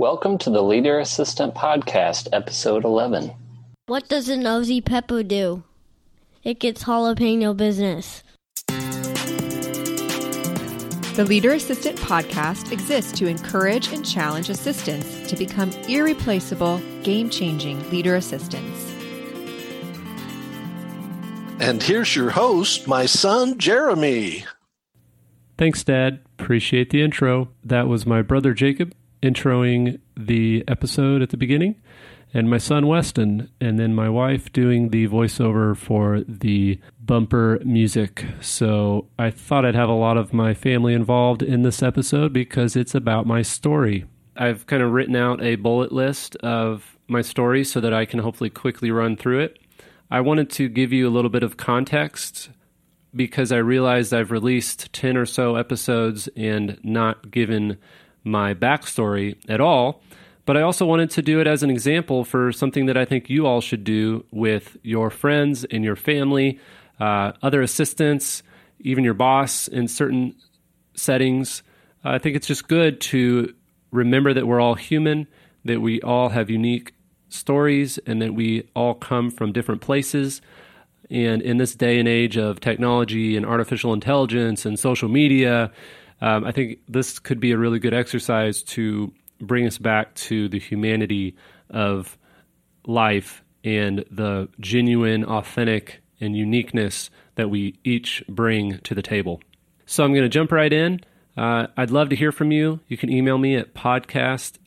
Welcome to the Leader Assistant Podcast, Episode 11. What does a nosy pepper do? It gets jalapeno business. The Leader Assistant podcast exists to encourage and challenge assistants to become irreplaceable, game changing leader assistants. And here's your host, my son, Jeremy. Thanks, Dad. Appreciate the intro. That was my brother Jacob introing the episode at the beginning, and my son Weston, and then my wife doing the voiceover for the bumper music. So I thought I'd have a lot of my family involved in this episode because it's about my story. I've kind of written out a bullet list of my story so that I can hopefully quickly run through it. I wanted to give you a little bit of context because I realized I've released 10 or so episodes and not given my backstory at all. But I also wanted to do it as an example for something that I think you all should do with your friends and your family, uh, other assistants, even your boss in certain settings. I think it's just good to remember that we're all human, that we all have unique stories, and that we all come from different places. And in this day and age of technology and artificial intelligence and social media, um, I think this could be a really good exercise to bring us back to the humanity of life and the genuine, authentic, and uniqueness that we each bring to the table. So I'm going to jump right in. Uh, I'd love to hear from you. You can email me at podcast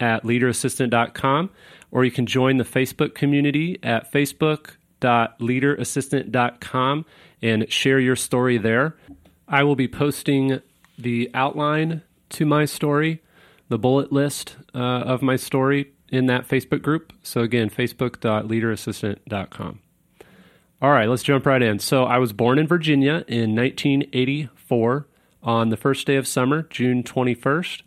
at leaderassistant.com or you can join the Facebook community at Facebook www.leaderassistant.com and share your story there. I will be posting the outline to my story, the bullet list uh, of my story in that Facebook group. So, again, facebook.leaderassistant.com. All right, let's jump right in. So, I was born in Virginia in 1984 on the first day of summer, June 21st.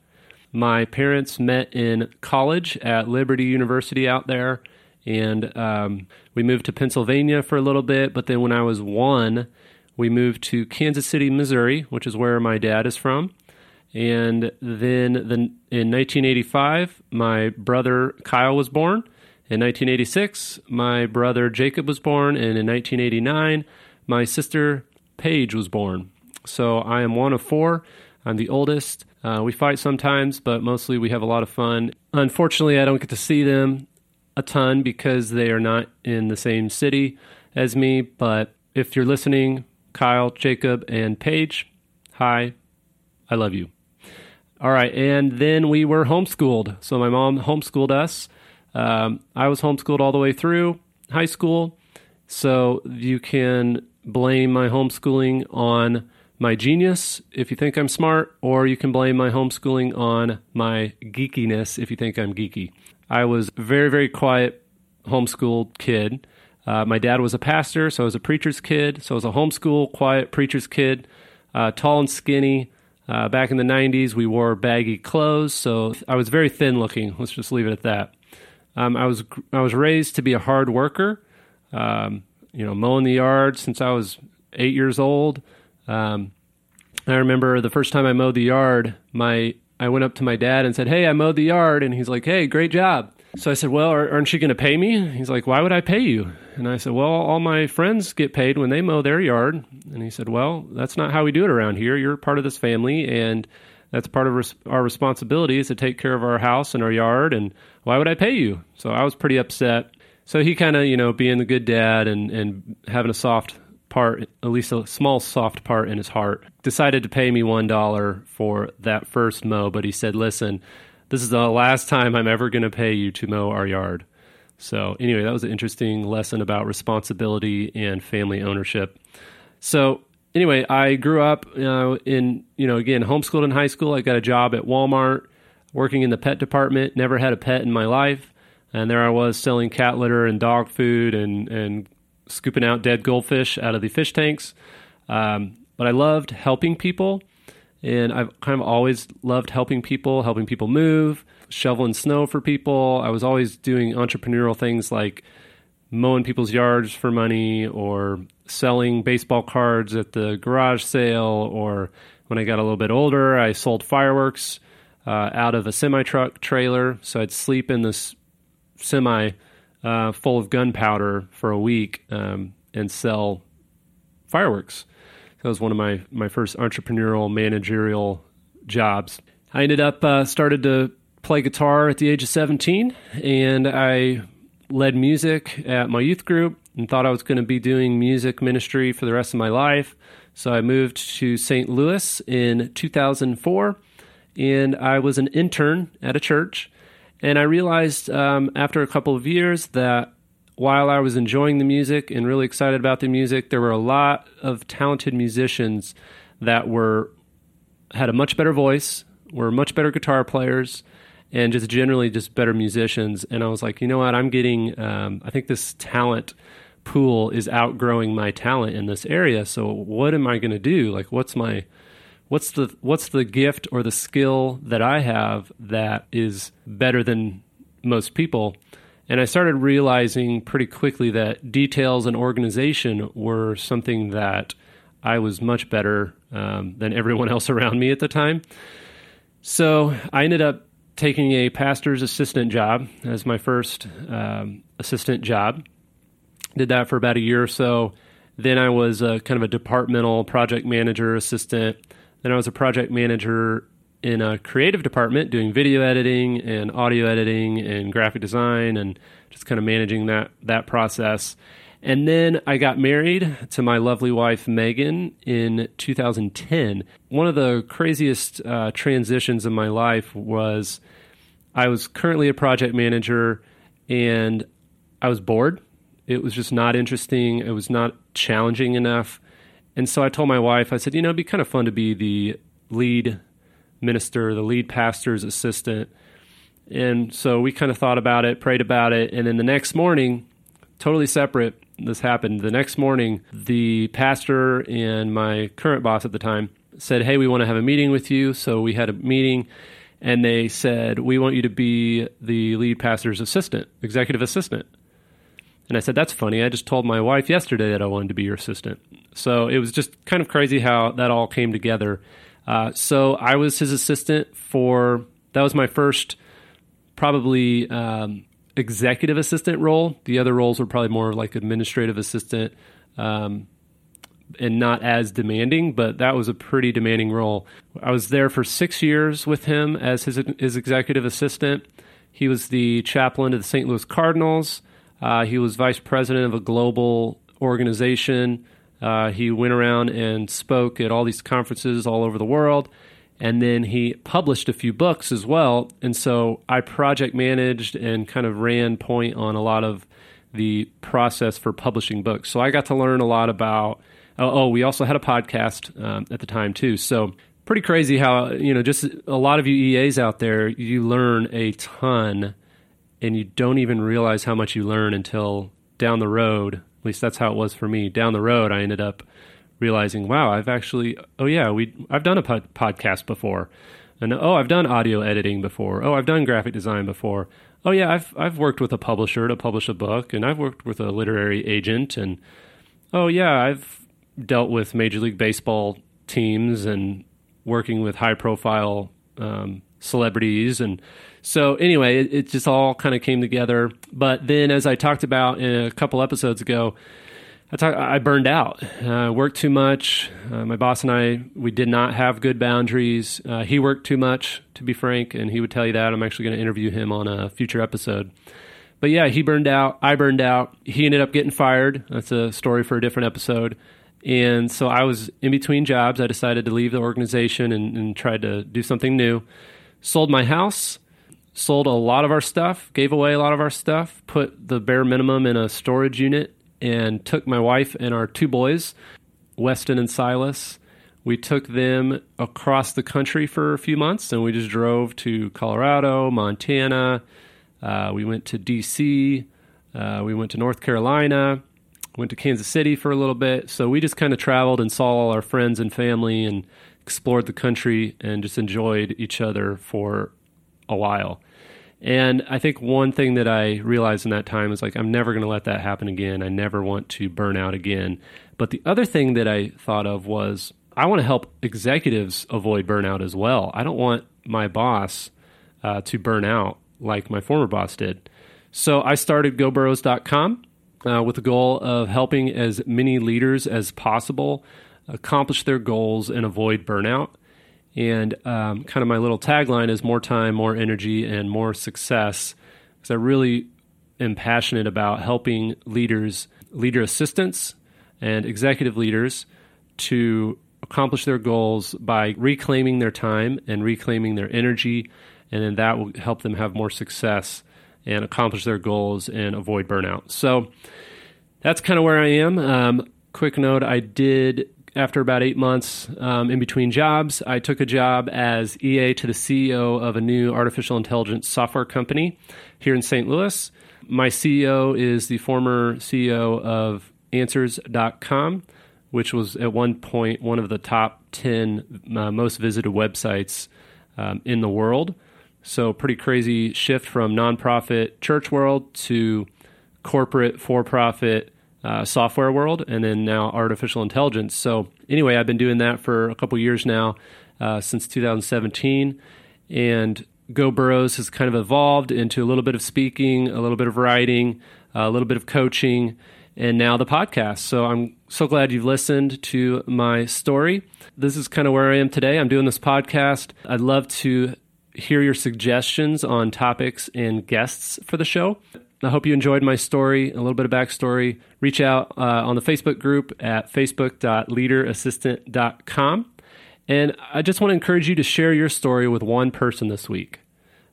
My parents met in college at Liberty University out there and um, we moved to Pennsylvania for a little bit. But then when I was one, we moved to Kansas City, Missouri, which is where my dad is from. And then the, in 1985, my brother Kyle was born. In 1986, my brother Jacob was born. And in 1989, my sister Paige was born. So I am one of four. I'm the oldest. Uh, we fight sometimes, but mostly we have a lot of fun. Unfortunately, I don't get to see them a ton because they are not in the same city as me. But if you're listening, Kyle, Jacob, and Paige, hi, I love you. All right, and then we were homeschooled. So my mom homeschooled us. Um, I was homeschooled all the way through high school. So you can blame my homeschooling on my genius if you think I'm smart, or you can blame my homeschooling on my geekiness if you think I'm geeky. I was very, very quiet, homeschooled kid. Uh, my dad was a pastor, so I was a preacher's kid. So I was a homeschool, quiet preacher's kid, uh, tall and skinny. Uh, back in the 90s, we wore baggy clothes, so I was very thin looking. Let's just leave it at that. Um, I was I was raised to be a hard worker. Um, you know, mowing the yard since I was eight years old. Um, I remember the first time I mowed the yard, my I went up to my dad and said, Hey, I mowed the yard. And he's like, Hey, great job. So I said, Well, aren't you going to pay me? He's like, Why would I pay you? And I said, Well, all my friends get paid when they mow their yard. And he said, Well, that's not how we do it around here. You're part of this family, and that's part of our responsibility is to take care of our house and our yard. And why would I pay you? So I was pretty upset. So he kind of, you know, being the good dad and, and having a soft part, at least a small soft part in his heart, decided to pay me $1 for that first mow. But he said, listen, this is the last time I'm ever going to pay you to mow our yard. So, anyway, that was an interesting lesson about responsibility and family ownership. So, anyway, I grew up uh, in, you know, again, homeschooled in high school. I got a job at Walmart working in the pet department, never had a pet in my life. And there I was selling cat litter and dog food and, and scooping out dead goldfish out of the fish tanks. Um, but I loved helping people, and I've kind of always loved helping people, helping people move, shoveling snow for people. I was always doing entrepreneurial things like mowing people's yards for money or selling baseball cards at the garage sale or when I got a little bit older, I sold fireworks uh, out of a semi truck trailer. So I'd sleep in this semi uh, full of gunpowder for a week um, and sell fireworks. That was one of my, my first entrepreneurial managerial jobs. I ended up uh, started to play guitar at the age of 17 and I led music at my youth group and thought I was going to be doing music ministry for the rest of my life. So I moved to St. Louis in 2004 and I was an intern at a church. And I realized um, after a couple of years that while I was enjoying the music and really excited about the music, there were a lot of talented musicians that were had a much better voice, were much better guitar players, and just generally just better musicians. And I was like, you know what? I'm getting. Um, I think this talent pool is outgrowing my talent in this area. So what am I going to do? Like, what's my what's the what's the gift or the skill that I have that is better than most people? And I started realizing pretty quickly that details and organization were something that I was much better um, than everyone else around me at the time. So I ended up taking a pastor's assistant job as my first um, assistant job. Did that for about a year or so. Then I was a, kind of a departmental project manager assistant. Then I was a project manager in a creative department doing video editing and audio editing and graphic design and just kind of managing that that process. And then I got married to my lovely wife, Megan, in 2010. One of the craziest uh, transitions in my life was I was currently a project manager and I was bored. It was just not interesting. It was not challenging enough. And so I told my wife, I said, you know, it'd be kind of fun to be the lead minister, the lead pastor's assistant. And so we kind of thought about it, prayed about it. And then the next morning, totally separate, this happened. The next morning, the pastor and my current boss at the time said, Hey, we want to have a meeting with you. So we had a meeting and they said, We want you to be the lead pastor's assistant, executive assistant. And I said, That's funny. I just told my wife yesterday that I wanted to be your assistant. So it was just kind of crazy how that all came together. Uh, so I was his assistant for, that was my first probably um, executive assistant role. The other roles were probably more like administrative assistant um, and not as demanding, but that was a pretty demanding role. I was there for six years with him as his, his executive assistant. He was the chaplain to the St. Louis Cardinals. Uh, he was vice president of a global organization. Uh, he went around and spoke at all these conferences all over the world and then he published a few books as well. And so I project managed and kind of ran point on a lot of the process for publishing books. So I got to learn a lot about. Oh, oh we also had a podcast um, at the time too. So pretty crazy how you know just a lot of you EAs out there, you learn a ton, and you don't even realize how much you learn until down the road. At least that's how it was for me. Down the road, I ended up realizing, wow, I've actually, oh yeah, we, I've done a pod- podcast before, and oh, I've done audio editing before. Oh, I've done graphic design before. Oh yeah, I've I've worked with a publisher to publish a book, and I've worked with a literary agent, and oh yeah, I've dealt with Major League Baseball teams and working with high profile um, celebrities and so anyway it, it just all kind of came together but then as i talked about in a couple episodes ago I, talk, I burned out. Uh, worked too much. Uh, my boss and I, we did not have good boundaries. Uh, he worked too much, to be frank, and he would tell you that. I'm actually going to interview him on a future episode. But yeah, he burned out. I burned out. He ended up getting fired. That's a story for a different episode. And so I was in between jobs. I decided to leave the organization and, and tried to do something new. Sold my house, sold a lot of our stuff, gave away a lot of our stuff, put the bare minimum in a storage unit and took my wife and our two boys, Weston and Silas. We took them across the country for a few months and we just drove to Colorado, Montana. Uh, we went to DC. Uh, we went to North Carolina. Went to Kansas City for a little bit. So we just kind of traveled and saw all our friends and family and explored the country and just enjoyed each other for a while. And I think one thing that I realized in that time is like, I'm never going to let that happen again. I never want to burn out again. But the other thing that I thought of was, I want to help executives avoid burnout as well. I don't want my boss uh, to burn out like my former boss did. So I started GoBurrows.com uh, with the goal of helping as many leaders as possible accomplish their goals and avoid burnout. And um, kind of my little tagline is more time, more energy, and more success. Because I really am passionate about helping leaders, leader assistants, and executive leaders to accomplish their goals by reclaiming their time and reclaiming their energy. And then that will help them have more success and accomplish their goals and avoid burnout. So that's kind of where I am. Um, quick note I did after about eight months um, in between jobs, I took a job as EA to the CEO of a new artificial intelligence software company here in St. Louis. My CEO is the former CEO of Answers.com, which was at one point one of the top 10 uh, most visited websites um, in the world. So, pretty crazy shift from nonprofit church world to corporate for profit uh, software world and then now artificial intelligence. So, anyway, I've been doing that for a couple years now, uh, since 2017. And Go Burrows has kind of evolved into a little bit of speaking, a little bit of writing, a little bit of coaching, and now the podcast. So, I'm so glad you've listened to my story. This is kind of where I am today. I'm doing this podcast. I'd love to hear your suggestions on topics and guests for the show. I hope you enjoyed my story, a little bit of backstory. Reach out uh, on the Facebook group at facebook.leaderassistant.com. And I just want to encourage you to share your story with one person this week.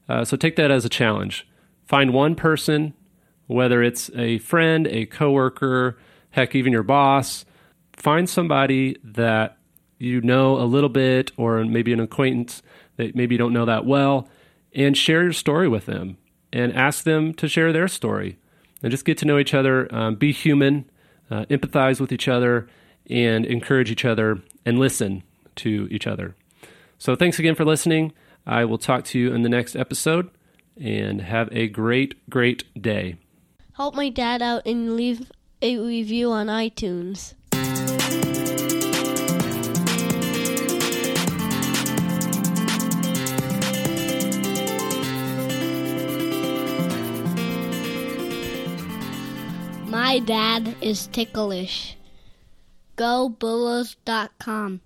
Uh, so take that as a challenge. Find one person, whether it's a friend, a coworker, heck, even your boss. Find somebody that you know a little bit, or maybe an acquaintance that maybe you don't know that well, and share your story with them and ask them to share their story and just get to know each other, um, be human, uh, empathize with each other, and encourage each other and listen to each other. So, thanks again for listening. I will talk to you in the next episode and have a great, great day. Help my dad out and leave a review on iTunes. My dad is ticklish. GoBullows.com.